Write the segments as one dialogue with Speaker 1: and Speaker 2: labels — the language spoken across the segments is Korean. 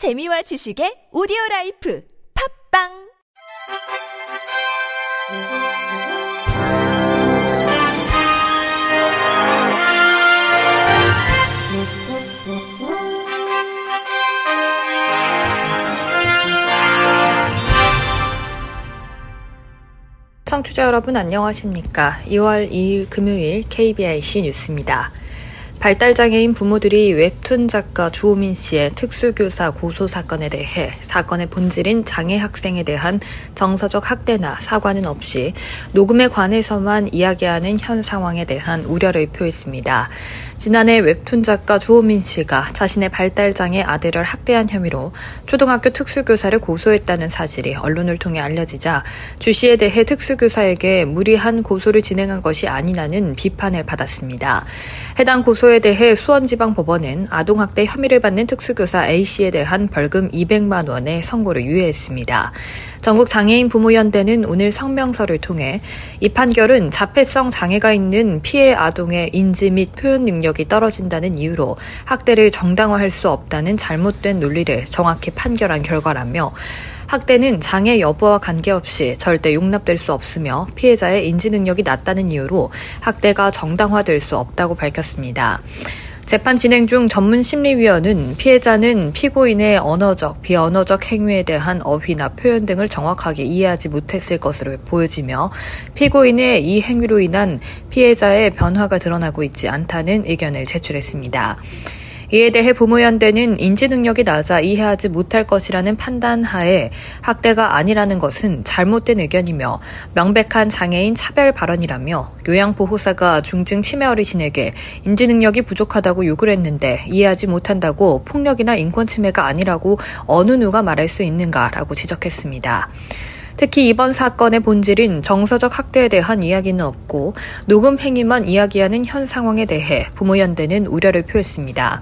Speaker 1: 재미와 지식의 오디오 라이프 팝빵
Speaker 2: 청취자 여러분 안녕하십니까? 2월 2일 금요일 KBIC 뉴스입니다. 발달장애인 부모들이 웹툰 작가 주호민 씨의 특수교사 고소 사건에 대해 사건의 본질인 장애 학생에 대한 정서적 학대나 사과는 없이 녹음에 관해서만 이야기하는 현 상황에 대한 우려를 표했습니다. 지난해 웹툰 작가 주호민 씨가 자신의 발달장애 아들을 학대한 혐의로 초등학교 특수교사를 고소했다는 사실이 언론을 통해 알려지자 주 씨에 대해 특수교사에게 무리한 고소를 진행한 것이 아니라는 비판을 받았습니다. 해당 고소 에 대해 수원지방법원은 아동학대 혐의를 받는 특수교사 A씨에 대한 벌금 200만 원의 선고를 유예했습니다. 전국장애인 부모연대는 오늘 성명서를 통해 이 판결은 자폐성 장애가 있는 피해 아동의 인지 및 표현 능력이 떨어진다는 이유로 학대를 정당화할 수 없다는 잘못된 논리를 정확히 판결한 결과라며 학대는 장애 여부와 관계없이 절대 용납될 수 없으며 피해자의 인지 능력이 낮다는 이유로 학대가 정당화될 수 없다고 밝혔습니다. 재판 진행 중 전문 심리위원은 피해자는 피고인의 언어적, 비언어적 행위에 대한 어휘나 표현 등을 정확하게 이해하지 못했을 것으로 보여지며 피고인의 이 행위로 인한 피해자의 변화가 드러나고 있지 않다는 의견을 제출했습니다. 이에 대해 부모연대는 인지 능력이 낮아 이해하지 못할 것이라는 판단 하에 학대가 아니라는 것은 잘못된 의견이며 명백한 장애인 차별 발언이라며 요양보호사가 중증 치매 어르신에게 인지 능력이 부족하다고 욕을 했는데 이해하지 못한다고 폭력이나 인권 침해가 아니라고 어느 누가 말할 수 있는가라고 지적했습니다. 특히 이번 사건의 본질인 정서적 학대에 대한 이야기는 없고 녹음 행위만 이야기하는 현 상황에 대해 부모연대는 우려를 표했습니다.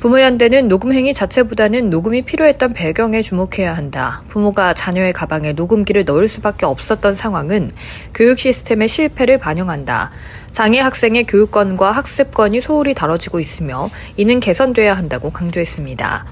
Speaker 2: 부모연대는 녹음 행위 자체보다는 녹음이 필요했던 배경에 주목해야 한다. 부모가 자녀의 가방에 녹음기를 넣을 수밖에 없었던 상황은 교육 시스템의 실패를 반영한다. 장애 학생의 교육권과 학습권이 소홀히 다뤄지고 있으며 이는 개선돼야 한다고 강조했습니다.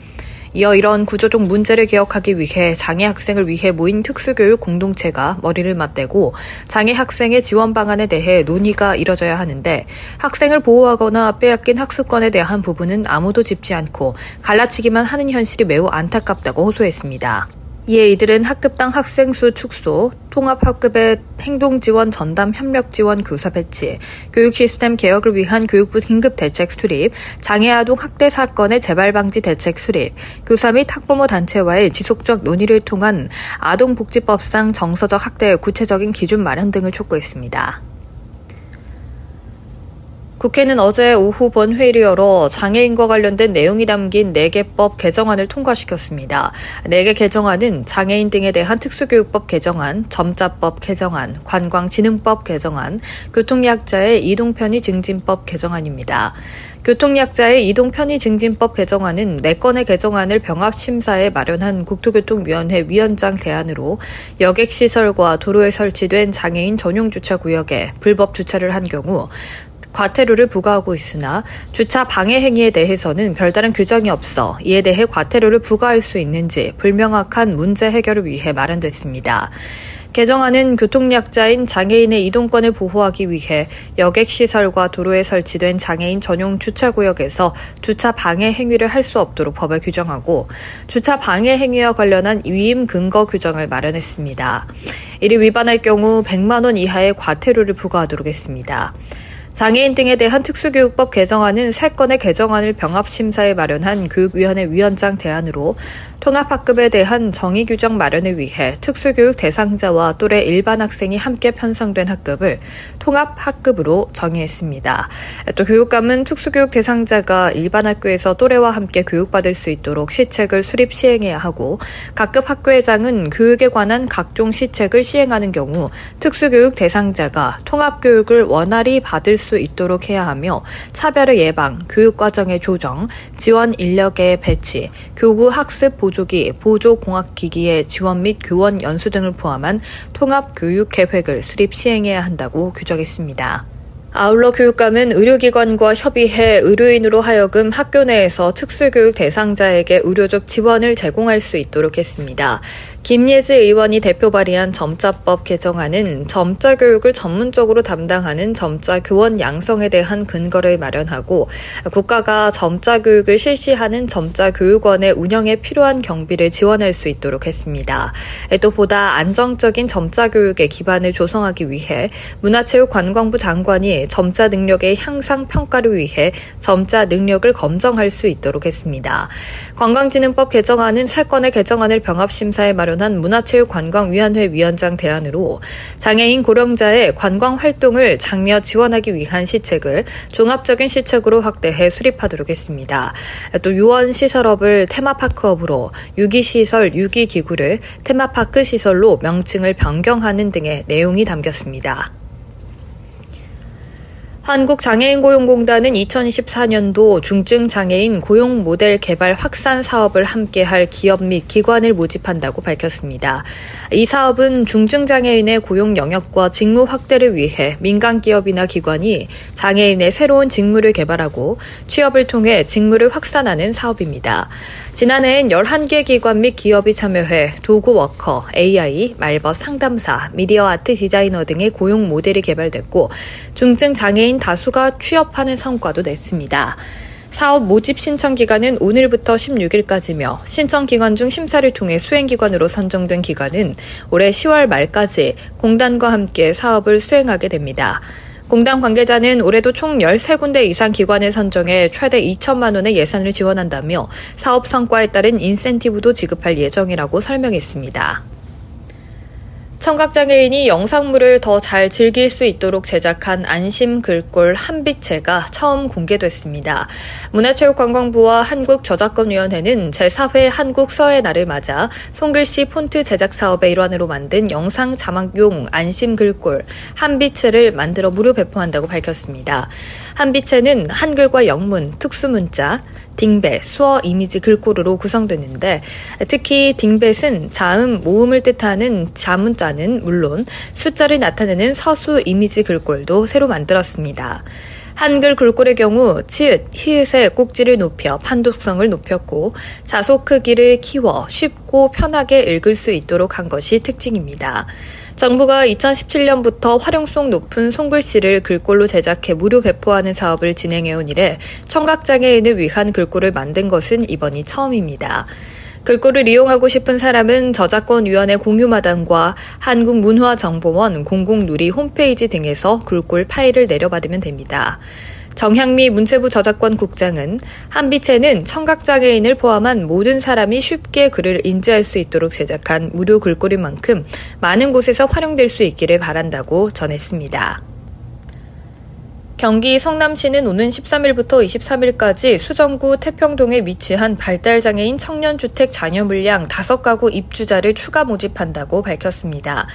Speaker 2: 이어 이런 구조적 문제를 개혁하기 위해 장애 학생을 위해 모인 특수교육 공동체가 머리를 맞대고 장애 학생의 지원 방안에 대해 논의가 이뤄져야 하는데 학생을 보호하거나 빼앗긴 학습권에 대한 부분은 아무도 짚지 않고 갈라치기만 하는 현실이 매우 안타깝다고 호소했습니다. 이에 이들은 학급당 학생 수 축소, 통합학급의 행동지원 전담 협력지원 교사 배치, 교육 시스템 개혁을 위한 교육부 긴급 대책 수립, 장애아동 학대 사건의 재발 방지 대책 수립, 교사 및 학부모 단체와의 지속적 논의를 통한 아동복지법상 정서적 학대의 구체적인 기준 마련 등을 촉구했습니다. 국회는 어제 오후 본회의를 열어 장애인과 관련된 내용이 담긴 4개법 개정안을 통과시켰습니다. 4개 개정안은 장애인 등에 대한 특수교육법 개정안, 점자법 개정안, 관광진흥법 개정안, 교통약자의 이동편의 증진법 개정안입니다. 교통약자의 이동편의 증진법 개정안은 4건의 개정안을 병합심사에 마련한 국토교통위원회 위원장 대안으로 여객시설과 도로에 설치된 장애인 전용 주차구역에 불법 주차를 한 경우 과태료를 부과하고 있으나 주차 방해 행위에 대해서는 별다른 규정이 없어 이에 대해 과태료를 부과할 수 있는지 불명확한 문제 해결을 위해 마련됐습니다. 개정안은 교통약자인 장애인의 이동권을 보호하기 위해 여객시설과 도로에 설치된 장애인 전용 주차구역에서 주차 방해 행위를 할 수 없도록 법에 규정하고 주차 방해 행위와 관련한 위임 근거 규정을 마련했습니다. 이를 위반할 경우 100만 원 이하의 과태료를 부과하도록 했습니다. 장애인 등에 대한 특수교육법 개정안은 3건의 개정안을 병합심사에 마련한 교육위원회 위원장 대안으로 통합학급에 대한 정의 규정 마련을 위해 특수교육 대상자와 또래 일반 학생이 함께 편성된 학급을 통합학급으로 정의했습니다. 또 교육감은 특수교육 대상자가 일반 학교에서 또래와 함께 교육받을 수 있도록 시책을 수립 시행해야 하고 각급 학교회장은 교육에 관한 각종 시책을 시행하는 경우 특수교육 대상자가 통합교육을 원활히 받을 수 있도록 해야 하며 차별의 예방, 교육과정의 조정, 지원 인력의 배치, 교구 학습 보조 보조기, 보조공학기기의 지원 및 교원 연수 등을 포함한 통합교육 계획을 수립 시행해야 한다고 규정했습니다. 아울러 교육감은 의료기관과 협의해 의료인으로 하여금 학교 내에서 특수교육 대상자에게 의료적 지원을 제공할 수 있도록 했습니다. 김예지 의원이 대표 발의한 점자법 개정안은 점자 교육을 전문적으로 담당하는 점자 교원 양성에 대한 근거를 마련하고 국가가 점자 교육을 실시하는 점자 교육원의 운영에 필요한 경비를 지원할 수 있도록 했습니다. 또 보다 안정적인 점자 교육의 기반을 조성하기 위해 문화체육관광부 장관이 점자 능력의 향상 평가를 위해 점자 능력을 검정할 수 있도록 했습니다. 관광진흥법 개정안은 세 건의 개정안을 병합 심사에 마련 마련한 문화체육관광위원회 위원장 대안으로 장애인 고령자의 관광 활동을 장려 지원하기 위한 시책을 종합적인 시책으로 확대해 수립하도록 했습니다. 또 유원 시설업을 테마파크업으로 유기시설 유기기구를 테마파크 시설로 명칭을 변경하는 등의 내용이 담겼습니다. 한국장애인고용공단은 2024년도 중증장애인 고용 모델 개발 확산 사업을 함께할 기업 및 기관을 모집한다고 밝혔습니다. 이 사업은 중증장애인의 고용 영역과 직무 확대를 위해 민간 기업이나 기관이 장애인의 새로운 직무를 개발하고 취업을 통해 직무를 확산하는 사업입니다. 지난해엔 11개 기관 및 기업이 참여해 dog walker, AI, 말벗 상담사, 미디어 아트 디자이너 등의 고용 모델이 개발됐고 중증 장애인 다수가 취업하는 성과도 냈습니다. 사업 모집 신청 기간은 오늘부터 16일까지며 신청 기간 중 심사를 통해 수행 기관으로 선정된 기관은 올해 10월 말까지 공단과 함께 사업을 수행하게 됩니다. 공단 관계자는 올해도 총 13군데 이상 기관을 선정해 최대 2천만 원의 예산을 지원한다며 사업 성과에 따른 인센티브도 지급할 예정이라고 설명했습니다. 청각장애인이 영상물을 더 잘 즐길 수 있도록 제작한 안심 글꼴 한빛체가 처음 공개됐습니다. 문화체육관광부와 한국저작권위원회는 제4회 한국서의 날을 맞아 손글씨 폰트 제작 사업의 일환으로 만든 영상 자막용 안심 글꼴 한빛체를 만들어 무료 배포한다고 밝혔습니다. 한빛체는 한글과 영문, 특수문자, 딩벳, 수어 이미지 글꼴으로 구성됐는데 특히 딩벳은 자음, 모음을 뜻하는 자문자는 물론 숫자를 나타내는 서수 이미지 글꼴도 새로 만들었습니다. 한글 글꼴의 경우 치읓, 히읗의 꼭지를 높여 판독성을 높였고 자소 크기를 키워 쉽고 편하게 읽을 수 있도록 한 것이 특징입니다. 정부가 2017년부터 활용성 높은 손글씨를 글꼴로 제작해 무료 배포하는 사업을 진행해온 이래 청각장애인을 위한 글꼴을 만든 것은 이번이 처음입니다. 글꼴을 이용하고 싶은 사람은 저작권위원회 공유마당과 한국문화정보원 공공누리 홈페이지 등에서 글꼴 파일을 내려받으면 됩니다. 정향미 문체부 저작권 국장은 한빛에는 청각장애인을 포함한 모든 사람이 쉽게 글을 인지할 수 있도록 제작한 무료 글꼴인 만큼 많은 곳에서 활용될 수 있기를 바란다고 전했습니다. 경기 성남시는 오는 13일부터 23일까지 수정구 태평동에 위치한 발달장애인 청년주택 잔여 물량 5가구 입주자를 추가 모집한다고 밝혔습니다.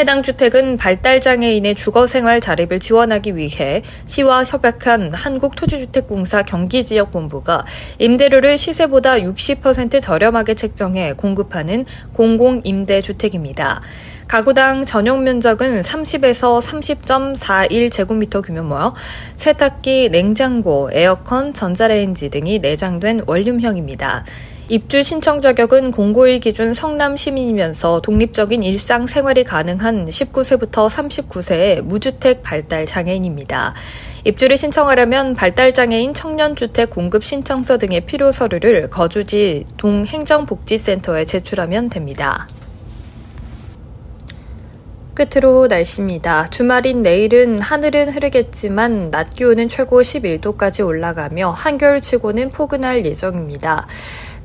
Speaker 2: 해당 주택은 발달장애인의 주거생활 자립을 지원하기 위해 시와 협약한 한국토지주택공사 경기지역본부가 임대료를 시세보다 60% 저렴하게 책정해 공급하는 공공임대주택입니다. 가구당 전용 면적은 30에서 30.41 제곱미터 규모며 세탁기, 냉장고, 에어컨, 전자레인지 등이 내장된 원룸형입니다. 입주 신청 자격은 공고일 기준 성남 시민이면서 독립적인 일상 생활이 가능한 19세부터 39세의 무주택 발달 장애인입니다. 입주를 신청하려면 발달장애인 청년주택 공급 신청서 등의 필요 서류를 거주지 동행정복지센터에 제출하면 됩니다. 끝으로 날씨입니다. 주말인 내일은 하늘은 흐르겠지만 낮 기온은 최고 11도까지 올라가며 한겨울치고는 포근할 예정입니다.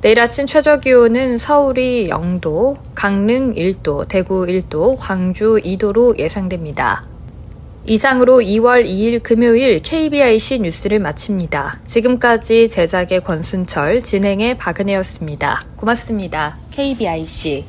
Speaker 2: 내일 아침 최저 기온은 서울이 0도, 강릉 1도, 대구 1도, 광주 2도로 예상됩니다. 이상으로 2월 2일 금요일 KBIC 뉴스를 마칩니다. 지금까지 제작의 권순철, 진행의 박은혜였습니다. 고맙습니다. KBIC.